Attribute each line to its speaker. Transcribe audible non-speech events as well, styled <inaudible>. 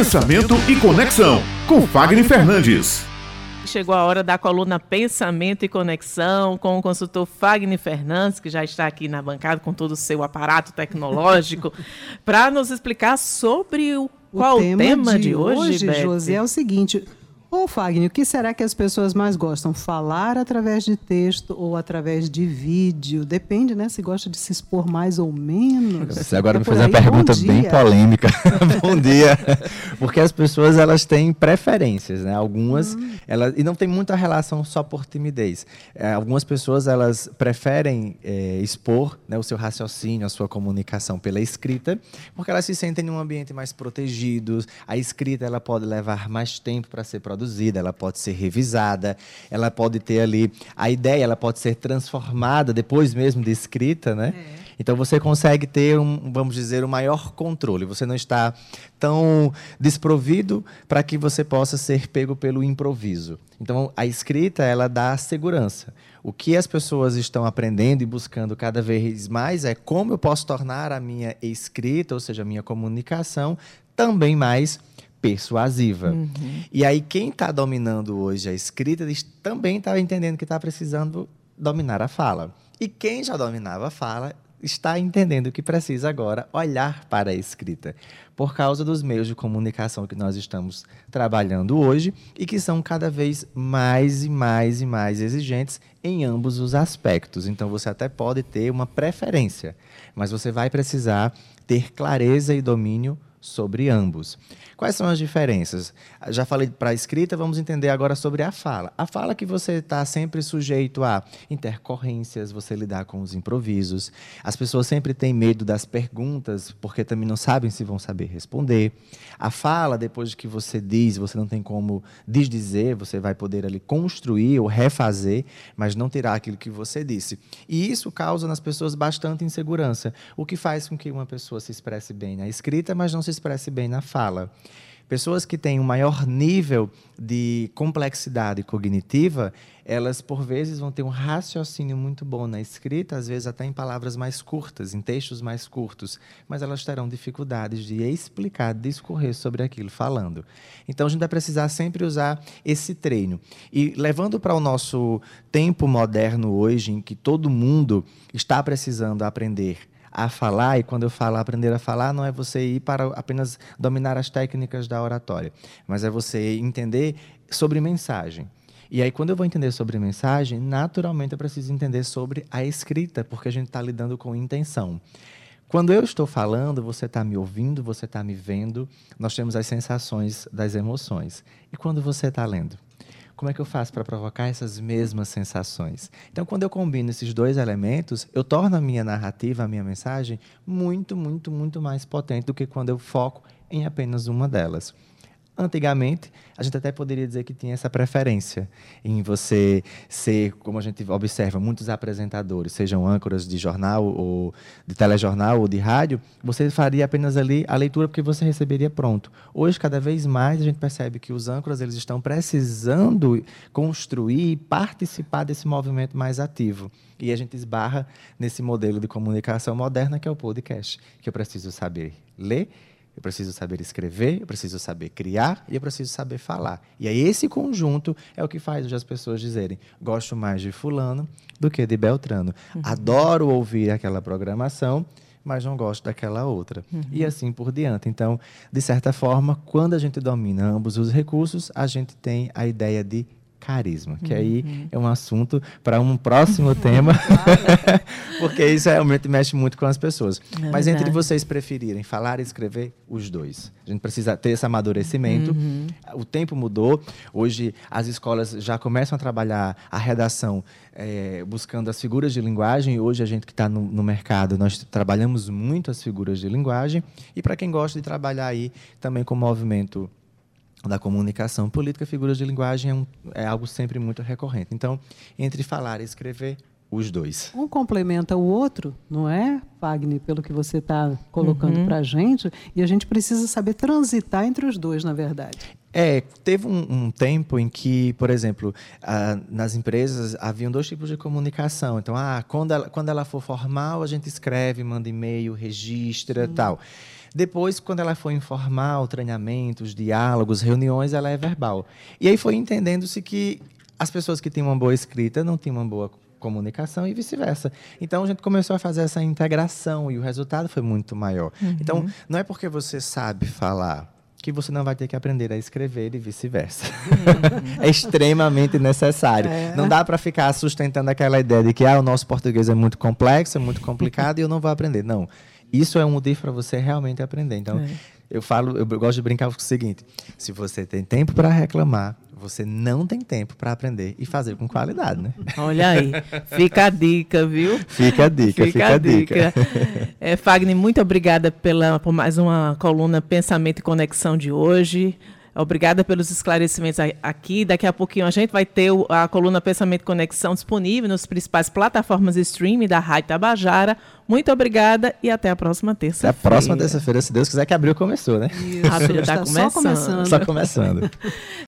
Speaker 1: Pensamento e Conexão, com Fagner Fernandes.
Speaker 2: Chegou a hora da coluna Pensamento e Conexão com o consultor Fagner Fernandes, que já está aqui na bancada com todo o seu aparato tecnológico, <laughs> para nos explicar sobre o, qual o tema, tema de, de, hoje,
Speaker 3: hoje José, é o seguinte: Ô, Fagner, o que será que as pessoas mais gostam? Falar através de texto ou através de vídeo? Depende, né? Se gosta de se expor mais ou menos.
Speaker 4: Você agora é me fez uma pergunta bem polêmica. <laughs> Bom dia. Porque as pessoas, elas têm preferências, né? Algumas, hum. elas, e não tem muita relação só por timidez. É, algumas pessoas, elas preferem é, expor né, o seu raciocínio, a sua comunicação pela escrita, porque elas se sentem em um ambiente mais protegido. A escrita, ela pode levar mais tempo para ser produzida produzida, ela pode ser revisada, ela pode ter ali a ideia, ela pode ser transformada depois mesmo de escrita, né? É. Então você consegue ter um, vamos dizer, um maior controle. Você não está tão desprovido para que você possa ser pego pelo improviso. Então a escrita ela dá segurança. O que as pessoas estão aprendendo e buscando cada vez mais é como eu posso tornar a minha escrita, ou seja, a minha comunicação, também mais persuasiva. Uhum. E aí, quem está dominando hoje a escrita também está entendendo que está precisando dominar a fala. E quem já dominava a fala está entendendo que precisa agora olhar para a escrita, por causa dos meios de comunicação que nós estamos trabalhando hoje e que são cada vez mais e mais e mais exigentes em ambos os aspectos. Então você até pode ter uma preferência, mas você vai precisar ter clareza e domínio sobre ambos. Quais são as diferenças? Já falei para a escrita, vamos entender agora sobre a fala. A fala que você está sempre sujeito a intercorrências, você lidar com os improvisos. As pessoas sempre têm medo das perguntas, porque também não sabem se vão saber responder. A fala, depois de que você diz, você não tem como desdizer, você vai poder ali construir ou refazer, mas não terá aquilo que você disse. E isso causa nas pessoas bastante insegurança, o que faz com que uma pessoa se expresse bem na escrita, mas não se expresse bem na fala. Pessoas que têm um maior nível de complexidade cognitiva, elas por vezes vão ter um raciocínio muito bom na escrita, às vezes até em palavras mais curtas, em textos mais curtos, mas elas terão dificuldades de explicar, discorrer sobre aquilo falando. Então a gente vai precisar sempre usar esse treino. E levando para o nosso tempo moderno hoje, em que todo mundo está precisando aprender a falar, e quando eu falo aprender a falar, não é você ir para apenas dominar as técnicas da oratória, mas é você entender sobre mensagem. E aí, quando eu vou entender sobre mensagem, naturalmente eu preciso entender sobre a escrita, porque a gente está lidando com intenção. Quando eu estou falando, você está me ouvindo, você está me vendo, nós temos as sensações das emoções. E quando você está lendo? Como é que eu faço para provocar essas mesmas sensações? Então, quando eu combino esses dois elementos, eu torno a minha narrativa, a minha mensagem, muito, muito, muito mais potente do que quando eu foco em apenas uma delas. Antigamente, a gente até poderia dizer que tinha essa preferência em você ser, como a gente observa, muitos apresentadores, sejam âncoras de jornal ou de telejornal ou de rádio, você faria apenas ali a leitura porque você receberia pronto. Hoje, cada vez mais, a gente percebe que os âncoras eles estão precisando construir e participar desse movimento mais ativo. E a gente esbarra nesse modelo de comunicação moderna que é o podcast, que eu preciso saber ler eu preciso saber escrever, eu preciso saber criar e eu preciso saber falar. E aí esse conjunto é o que faz as pessoas dizerem: gosto mais de fulano do que de Beltrano. Uhum. Adoro ouvir aquela programação, mas não gosto daquela outra. Uhum. E assim por diante. Então, de certa forma, quando a gente domina ambos os recursos, a gente tem a ideia de carisma, que aí uhum. é um assunto para um próximo tema, <laughs> porque isso realmente mexe muito com as pessoas. É Mas entre vocês preferirem falar e escrever, os dois. A gente precisa ter esse amadurecimento. Uhum. O tempo mudou. Hoje as escolas já começam a trabalhar a redação é, buscando as figuras de linguagem. Hoje a gente que está no, no mercado, nós trabalhamos muito as figuras de linguagem. E para quem gosta de trabalhar aí também com o movimento da comunicação política, figuras de linguagem é, um, é, algo sempre muito recorrente. Então, entre falar e escrever, os dois.
Speaker 3: Um complementa o outro, não é, Wagner, pelo que você está colocando uhum. para a gente, e a gente precisa saber transitar entre os dois, na verdade.
Speaker 4: É, teve um, um tempo em que, por exemplo, ah, nas empresas haviam dois tipos de comunicação. Então, ah, quando ela, quando ela for formal, a gente escreve, manda e-mail, registra, uhum. tal. Depois, quando ela foi informal, treinamentos, diálogos, reuniões, ela é verbal. E aí foi entendendo-se que as pessoas que tinham uma boa escrita não tinham uma boa comunicação e vice-versa. Então a gente começou a fazer essa integração e o resultado foi muito maior. Uhum. Então não é porque você sabe falar que você não vai ter que aprender a escrever e vice-versa. Uhum. <laughs> é extremamente necessário. É. Não dá para ficar sustentando aquela ideia de que ah, o nosso português é muito complexo, é muito complicado e eu não vou aprender. Não. Isso é um motivo para você realmente aprender. Então, é. eu falo, eu gosto de brincar com o seguinte: se você tem tempo para reclamar, você não tem tempo para aprender e fazer com qualidade, né?
Speaker 2: Olha aí, <laughs> fica a dica, viu?
Speaker 4: Fica a dica, fica, fica a dica.
Speaker 2: dica. <laughs> É, Fagner, muito obrigada pela, por mais uma coluna Pensamento e Conexão de hoje. Obrigada pelos esclarecimentos aqui. Daqui a pouquinho a gente vai ter a coluna Pensamento e Conexão disponível nas principais plataformas de streaming da Rádio Tabajara. Muito obrigada e até a próxima terça-feira.
Speaker 4: Até a próxima terça-feira, se Deus quiser, que abril começou, né?
Speaker 2: Isso, abril está começando.
Speaker 3: Só começando.
Speaker 4: Só <laughs> começando.